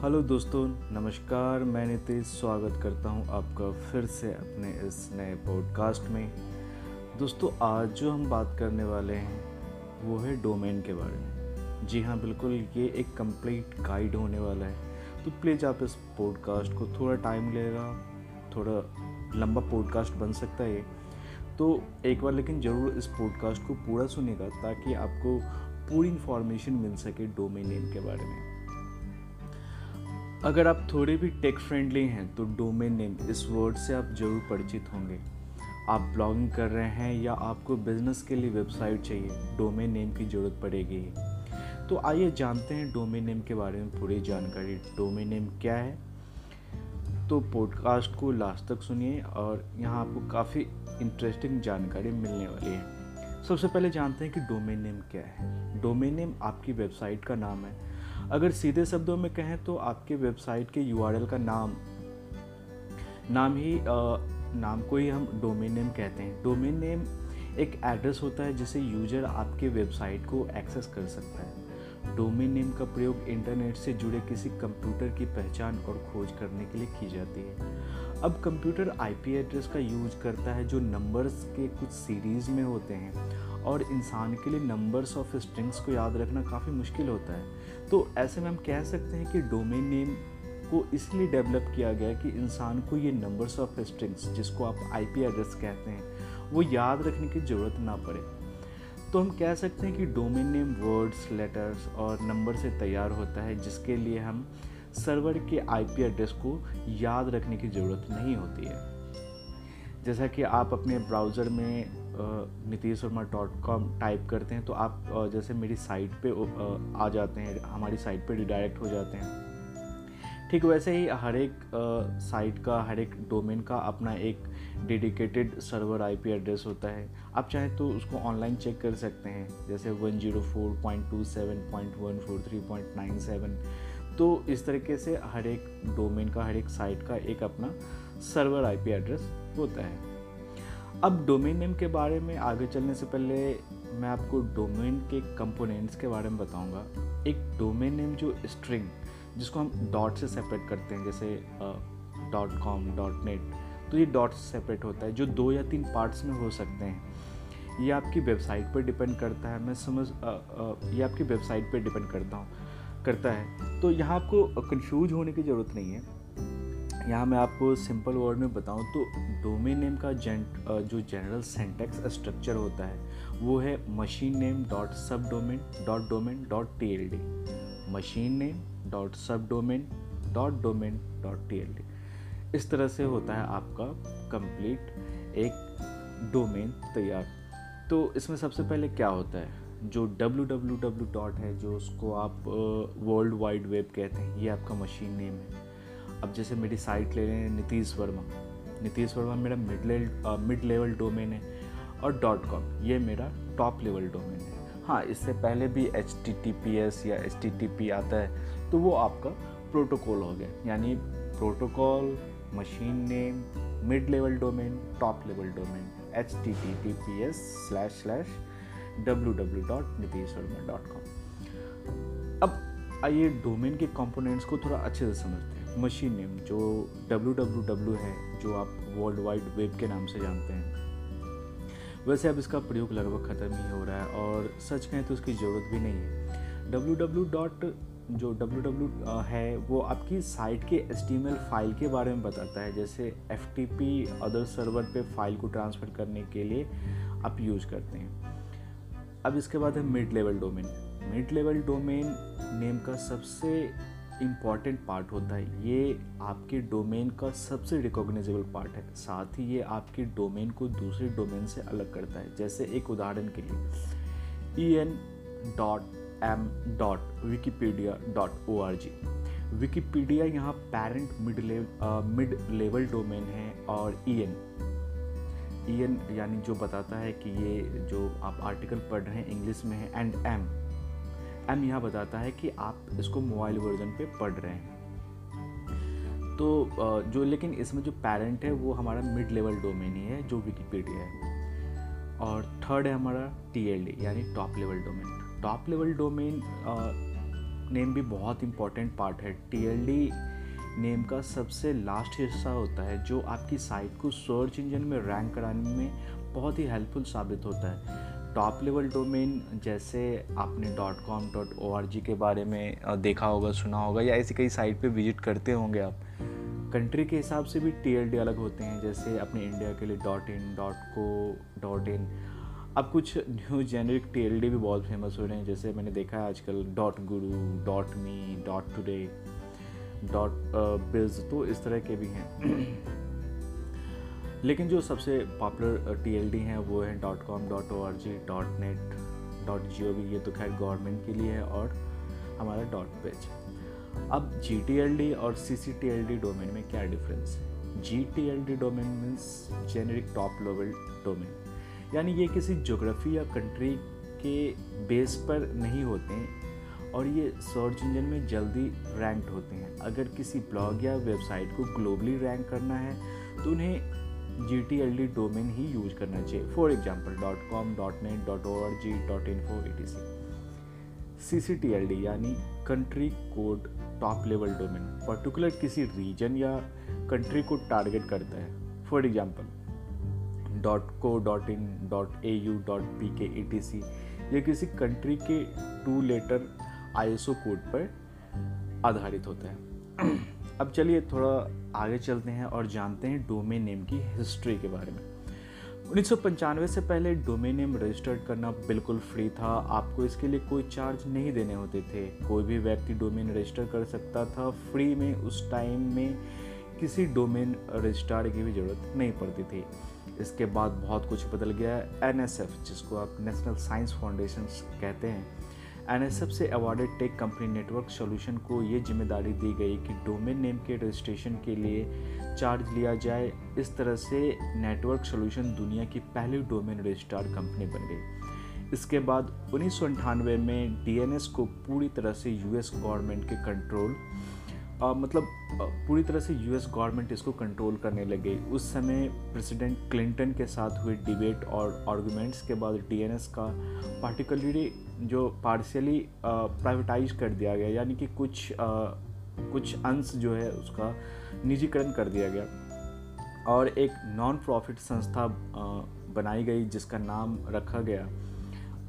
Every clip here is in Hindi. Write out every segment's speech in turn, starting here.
हेलो दोस्तों, नमस्कार, मैं नितिश स्वागत करता हूँ आपका फिर से अपने इस नए पॉडकास्ट में। दोस्तों, आज जो हम बात करने वाले हैं, वो है डोमेन के बारे में। जी हाँ बिल्कुल, ये एक कंप्लीट गाइड होने वाला है। तो प्लीज़ आप इस पॉडकास्ट को थोड़ा टाइम लेगा थोड़ा लंबा पॉडकास्ट बन सकता है तो एक बार लेकिन ज़रूर इस पॉडकास्ट को पूरा सुनेगा ताकि आपको पूरी इन्फॉर्मेशन मिल सके डोमेन नेम के बारे में। अगर आप थोड़े भी टेक फ्रेंडली हैं तो डोमेन नेम इस वर्ड से आप ज़रूर परिचित होंगे। आप ब्लॉगिंग कर रहे हैं या आपको बिज़नेस के लिए वेबसाइट चाहिए डोमेन नेम की ज़रूरत पड़ेगी। तो आइए जानते हैं डोमेन नेम के बारे में पूरी जानकारी। डोमेन नेम क्या है? तो पॉडकास्ट को लास्ट तक सुनिए और यहाँ आपको काफ़ी इंटरेस्टिंग जानकारी मिलने वाली है। सबसे पहले जानते हैं कि डोमेन नेम क्या है। डोमेन नेम आपकी वेबसाइट का नाम है। अगर सीधे शब्दों में कहें तो आपके वेबसाइट के यूआरएल का नाम नाम ही आ, नाम को ही हम डोमेन नेम कहते हैं। डोमेन नेम एक एड्रेस होता है जिसे यूज़र आपके वेबसाइट को एक्सेस कर सकता है। डोमेन नेम का प्रयोग इंटरनेट से जुड़े किसी कंप्यूटर की पहचान और खोज करने के लिए की जाती है। अब कंप्यूटर आईपी एड्रेस का यूज़ करता है जो नंबर्स के कुछ सीरीज़ में होते हैं। और इंसान के लिए नंबर्स ऑफ़ स्ट्रिंग्स को याद रखना काफ़ी मुश्किल होता है। तो ऐसे में हम कह सकते हैं कि डोमेन नेम को इसलिए डेवलप किया गया कि इंसान को ये नंबर्स ऑफ़ स्ट्रिंग्स जिसको आप आईपी एड्रेस कहते हैं, वो याद रखने की ज़रूरत ना पड़े। तो हम कह सकते हैं कि डोमेन नेम वर्ड्स लेटर्स और नंबर से तैयार होता है, जिसके लिए हम सर्वर के आईपी एड्रेस को याद रखने की ज़रूरत नहीं होती है। जैसा कि आप अपने ब्राउज़र में Nitish Verma dot com type करते हैं तो आप जैसे मेरी साइट पे आ जाते हैं, हमारी साइट पे रिडायरेक्ट हो जाते हैं। ठीक, वैसे ही हर एक साइट का, हर एक डोमेन का अपना एक डेडिकेटेड सर्वर आईपी एड्रेस होता है। आप चाहें तो उसको ऑनलाइन चेक कर सकते हैं, जैसे one zero four point two seven point one four three point nine seven. तो इस तरीके से हर एक डोमेन का, हर एक साइट का एक अपना सर्वर आईपी एड्रेस होता है। अब डोमेन नेम के बारे में आगे चलने से पहले मैं आपको डोमेन के कंपोनेंट्स के बारे में बताऊँगा। एक डोमेन नेम जो स्ट्रिंग जिसको हम डॉट से सेपरेट करते हैं, जैसे डॉट कॉम डॉट नेट तो ये डॉट से सेपरेट होता है, जो दो या तीन पार्ट्स में हो सकते हैं। ये आपकी वेबसाइट पर डिपेंड करता है, मैं समझ ये आपकी वेबसाइट पर डिपेंड करता हूँ, करता है। तो यहाँ आपको कंफ्यूज होने की ज़रूरत नहीं है। यहाँ मैं आपको सिंपल वर्ड में बताऊँ तो डोमेन नेम का जेंट जो जनरल सेंटेक्स स्ट्रक्चर होता है, वो है machine name dot sub domain dot domain dot T L D machine name dot sub domain dot domain dot T L D इस तरह से होता है आपका कंप्लीट एक डोमेन तैयार। तो इसमें सबसे पहले क्या होता है? जो डब्ल्यू डब्ल्यू डब्ल्यू डॉट है, जो उसको आप वर्ल्ड वाइड वेब कहते हैं, ये आपका मशीन नेम है। अब जैसे मेरी साइट ले लें नीतीश वर्मा। नीतीश वर्मा मेरा mid level mid level domain है और डॉट कॉम ये मेरा टॉप लेवल डोमेन है। हाँ इससे पहले भी H T T P S या एच टी टी पी आता है तो वो आपका प्रोटोकॉल हो गया। यानी protocol machine name mid level domain top level domain H T T T P S slash slash W W dot Nitish Verma dot com अब आइए डोमेन के कंपोनेंट्स को थोड़ा अच्छे से समझते हैं। मशीन नेम जो डब्ल्यू है, जो आप वर्ल्ड वाइड वेब के नाम से जानते हैं। वैसे अब इसका प्रयोग लगभग ख़त्म ही हो रहा है और सच कहें तो उसकी ज़रूरत भी नहीं है। डब्ल्यू डब्ल्यू डॉट जो डब्ल्यू डब्ल्यू है, वो आपकी साइट के एस फ़ाइल के बारे में बताता है। जैसे F T P other server पे फ़ाइल को ट्रांसफ़र करने के लिए आप यूज़ करते हैं। अब इसके बाद है mid level domain mid level domain name का सबसे इंपॉर्टेंट पार्ट होता है। ये आपके डोमेन का सबसे रिकॉग्नाइजेबल पार्ट है। साथ ही ये आपके डोमेन को दूसरे डोमेन से अलग करता है। जैसे एक उदाहरण के लिए E N dot M dot Wikipedia dot O R G Wikipedia यहाँ parent mid level mid level domain है और ई एन ई एन यानी जो बताता है कि ये जो आप आर्टिकल पढ़ रहे हैं इंग्लिश में है एंड एम एम यहाँ बताता है कि आप इसको मोबाइल वर्जन पे पढ़ रहे हैं। तो जो लेकिन इसमें जो पेरेंट है, वो हमारा मिड लेवल डोमेन ही है, जो विकीपीडिया है। और थर्ड है हमारा टी यानी top level domain top level domain name भी बहुत इंपॉर्टेंट पार्ट है। टी एल डी नेम का सबसे लास्ट हिस्सा होता है, जो आपकी साइट को सर्च इंजन में रैंक कराने में बहुत ही हेल्पफुल साबित होता है। टॉप लेवल डोमेन जैसे आपने dot com dot O R G के बारे में देखा होगा, सुना होगा, या ऐसी कई साइट पे विज़िट करते होंगे आप। कंट्री के हिसाब से भी टी एल डी अलग होते हैं, जैसे अपने इंडिया के लिए dot in dot co dot in अब कुछ new generic T L D भी बहुत फ़ेमस हो रहे हैं, जैसे मैंने देखा है आजकल dot guru dot me dot today dot bills तो इस तरह के भी हैं। लेकिन जो सबसे पॉपुलर टी एल डी हैं, वो हैं. Dot com dot O R G dot net dot G O V ये तो खैर गवर्नमेंट के लिए है और हमारा डॉट पेज अब जी टी एल डी और C C T L D domain में क्या डिफरेंस है? G T L D domain means generic top level domain यानी ये किसी जोग्राफी या कंट्री के बेस पर नहीं होते हैं और ये सर्च इंजन में जल्दी रैंक होते हैं। अगर किसी ब्लॉग या वेबसाइट को ग्लोबली रैंक करना है तो उन्हें G T L D domain ही यूज़ करना चाहिए। For example dot com dot net dot O R G dot info E T C C C T L D यानी country code top level domain particular किसी रीजन या कंट्री को टारगेट करता है। For example dot co dot in dot A U dot P K E T C ये किसी कंट्री के two letter I S O code पर आधारित होता है। अब चलिए थोड़ा आगे चलते हैं और जानते हैं डोमेन नेम की हिस्ट्री के बारे में। उन्नीस सौ पंचानवे से पहले डोमेन नेम रजिस्टर्ड करना बिल्कुल फ्री था। आपको इसके लिए कोई चार्ज नहीं देने होते थे। कोई भी व्यक्ति डोमेन रजिस्टर कर सकता था। फ्री में, उस टाइम में किसी डोमेन रजिस्ट्रार की भी ज़रूरत नहीं पड़ती थी। इसके बाद बहुत कुछ बदल गया है। एन जिसको आप नेशनल साइंस फाउंडेशन कहते हैं। एन एस से awarded tech company network solution को ये ज़िम्मेदारी दी गई कि डोमेन नेम के रजिस्ट्रेशन के लिए चार्ज लिया जाए। इस तरह से नेटवर्क सॉल्यूशन दुनिया की पहली डोमेन रजिस्ट्रार कंपनी बन गई। इसके बाद उन्नीस में डीएनएस को पूरी तरह से यूएस गवर्नमेंट के कंट्रोल आ, मतलब पूरी तरह से यूएस गवर्नमेंट इसको कंट्रोल करने लग। गई उस समय प्रेसिडेंट क्लिंटन के साथ हुए डिबेट और आर्गूमेंट्स के बाद डीएनएस का पार्टिकुलरली जो पार्शियली प्राइवेटाइज कर दिया गया यानी कि कुछ आ, कुछ अंश जो है उसका निजीकरण कर दिया गया। और एक नॉन प्रॉफिट संस्था बनाई गई जिसका नाम रखा गया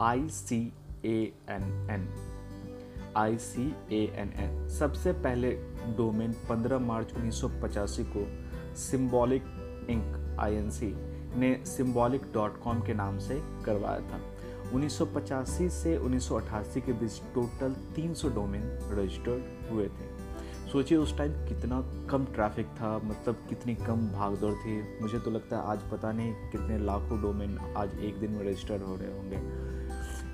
I C A N N I C A N N सबसे पहले डोमेन 15 मार्च उन्नीस सौ पचासी को सिम्बॉलिक इंक आईएनसी ने सिम्बॉलिक डॉट कॉम के नाम से करवाया था। 1985 से 1988 के बीच टोटल 300 डोमेन रजिस्टर्ड हुए थे। सोचिए उस टाइम कितना कम ट्रैफ़िक था मतलब कितनी कम भागदौड़ थी। मुझे तो लगता है आज पता नहीं कितने लाखों डोमेन आज एक दिन में रजिस्टर हो रहे होंगे।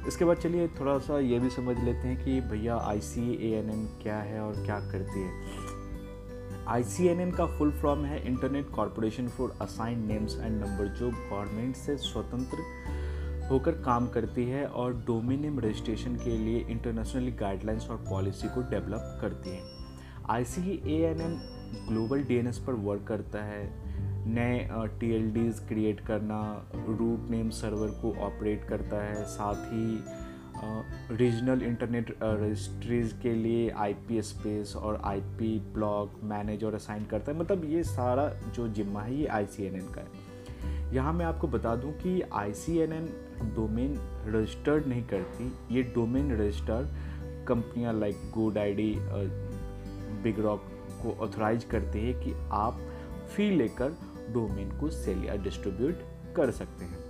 इसके बाद चलिए थोड़ा सा ये भी समझ लेते हैं कि भैया आई सी एन एन क्या है और क्या करती है। आई सी एन एन का फुल फॉर्म है internet corporation for assign names and number जो गवर्नमेंट से स्वतंत्र होकर काम करती है और डोमेन नेम रजिस्ट्रेशन के लिए इंटरनेशनली गाइडलाइंस और पॉलिसी को डेवलप करती है। I C A N N global D N S पर वर्क करता है। नए टी एल डीज क्रिएट करना रूट नेम सर्वर को ऑपरेट करता है, साथ ही रीजनल इंटरनेट रजिस्ट्रीज के लिए आई पी स्पेस और आई पी ब्लॉक मैनेज और असाइन करता है। मतलब ये सारा जो जिम्मा है, ये आई सी एन एन का है। यहाँ मैं आपको बता दूँ कि I C N N domain registered नहीं करती। ये डोमेन रजिस्टर कंपनियाँ like good I D big rock को ऑथोराइज करती है कि आप फ़ी लेकर डोमेन को सेल या डिस्ट्रीब्यूट कर सकते हैं।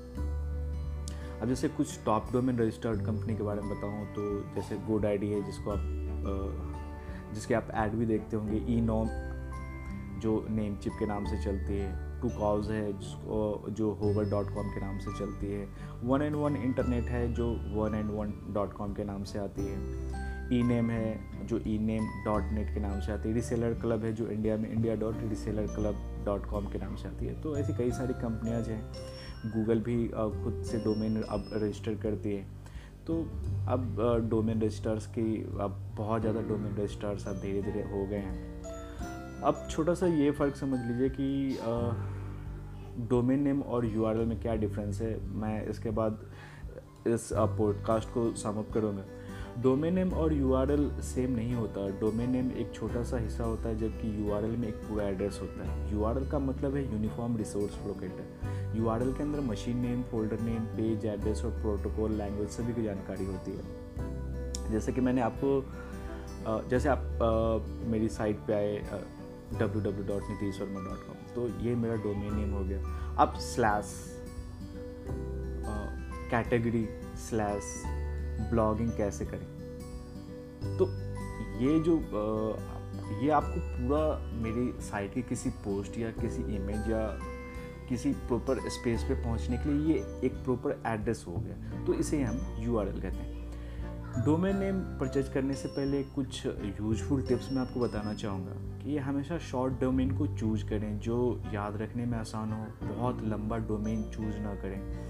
अब जैसे कुछ टॉप डोमेन रजिस्टर्ड कंपनी के बारे में बताऊँ तो जैसे गुड आईडी है, जिसको आप जिसके आप ऐड भी देखते होंगे ई नॉम जो नेम चिप के नाम से चलती है टू कॉज है, जिसको, जो होवर डॉट कॉम के नाम से चलती है, वन एंड वन इंटरनेट है, जो one and one dot com के नाम से आती है। ई नेम है, जो ई नेम डॉट नेट के नाम से आती है। रिसेलर क्लब है जो इंडिया में India dot reseller club dot com के नाम से आती है। तो ऐसी कई सारी कंपनियाँ हैं। गूगल भी खुद से डोमेन अब रजिस्टर करती है। तो अब डोमेन रजिस्टर्स की अब बहुत ज़्यादा डोमेन रजिस्टर्स अब धीरे धीरे हो गए हैं। अब छोटा सा ये फ़र्क समझ लीजिए कि डोमेन नेम और यू में क्या डिफरेंस है? मैं इसके बाद इस पॉडकास्ट को समअप करूँगा। डोमेन नेम और यूआरएल सेम नहीं होता। डोमेन नेम एक छोटा सा हिस्सा होता है, जबकि यूआरएल में एक पूरा एड्रेस होता है। यूआरएल का मतलब है यूनिफॉर्म रिसोर्स लोकेटर यू के अंदर machine name folder name page address और प्रोटोकॉल लैंग्वेज सभी की जानकारी होती है। जैसे कि मैंने आपको जैसे आप मेरी साइट पे आए W W dot Nitish Verma dot com तो ये मेरा डोमेन नेम हो गया। अब स्लैश कैटेगरी स्लैश ब्लॉगिंग कैसे करें? तो ये जो ये आपको पूरा मेरी साइट की किसी पोस्ट या किसी इमेज या किसी प्रॉपर स्पेस पे पहुँचने के लिए ये एक प्रॉपर एड्रेस हो गया। तो इसे हम यूआरएल कहते हैं। डोमेन नेम परचेज करने से पहले कुछ यूजफुल टिप्स मैं आपको बताना चाहूँगा कि हमेशा शॉर्ट डोमेन को चूज़ करें, जो याद रखने में आसान हो। बहुत लंबा डोमेन चूज़ ना करें।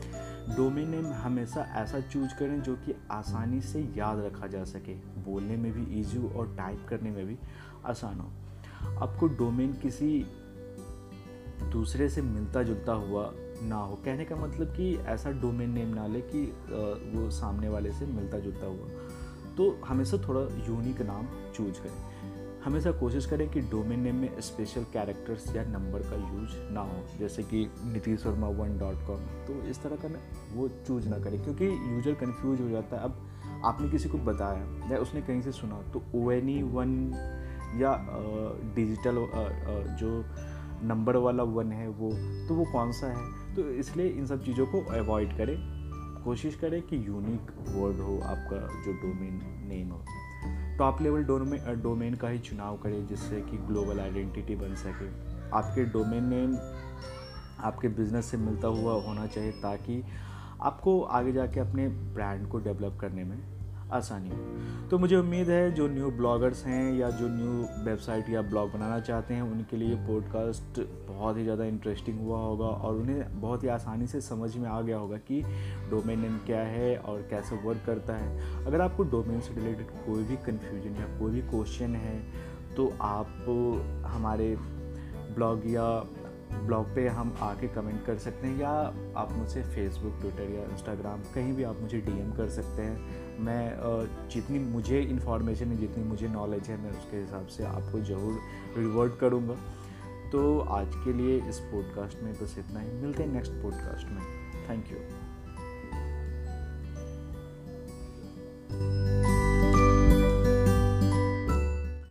डोमेन नेम हमेशा ऐसा चूज़ करें जो कि आसानी से याद रखा जा सके। बोलने में भी ईजी हो और टाइप करने में भी आसान हो। आपको डोमेन किसी दूसरे से मिलता जुलता हुआ ना हो। कहने का मतलब कि ऐसा डोमेन नेम ना ले कि वो सामने वाले से मिलता जुलता हुआ। तो हमेशा थोड़ा यूनिक नाम चूज़ करें। हमेशा कोशिश करें कि डोमेन नेम में स्पेशल कैरेक्टर्स या नंबर का यूज़ ना हो, जैसे कि Nitish Verma one dot com तो इस तरह का वो चूज़ ना करें, क्योंकि यूज़र कन्फ्यूज़ हो जाता है। अब आपने किसी को बताया या उसने कहीं से सुना तो ओ एन ई वन या डिजिटल जो नंबर वाला वन है वो तो वो कौन सा है? तो इसलिए इन सब चीज़ों को अवॉइड करें। कोशिश करें कि यूनिक वर्ड हो, आपका जो डोमेन नेम हो। टॉप लेवल डोमेन डोमेन का ही चुनाव करें, जिससे कि ग्लोबल आइडेंटिटी बन सके। आपके डोमेन नेम आपके बिज़नेस से मिलता हुआ होना चाहिए, ताकि आपको आगे जाके अपने ब्रांड को डेवलप करने में आसानी हो। तो मुझे उम्मीद है जो न्यू ब्लॉगर्स हैं या जो न्यू वेबसाइट या ब्लॉग बनाना चाहते हैं, उनके लिए पॉडकास्ट बहुत ही ज़्यादा इंटरेस्टिंग हुआ होगा और उन्हें बहुत ही आसानी से समझ में आ गया होगा कि डोमेन नेम क्या है और कैसे वर्क करता है। अगर आपको डोमेन से रिलेटेड कोई भी कन्फ्यूज़न या कोई भी क्वेश्चन है तो आप हमारे ब्लॉग या ब्लॉग पे हम आके कमेंट कर सकते हैं या आप मुझसे फेसबुक ट्विटर या इंस्टाग्राम कहीं भी आप मुझे डीएम कर सकते हैं। मैं जितनी मुझे इन्फॉर्मेशन है, जितनी मुझे नॉलेज है, मैं उसके हिसाब से आपको ज़रूर रिवर्ट करूँगा। तो आज के लिए इस पॉडकास्ट में बस इतना ही। मिलते हैं नेक्स्ट पॉडकास्ट में। Thank you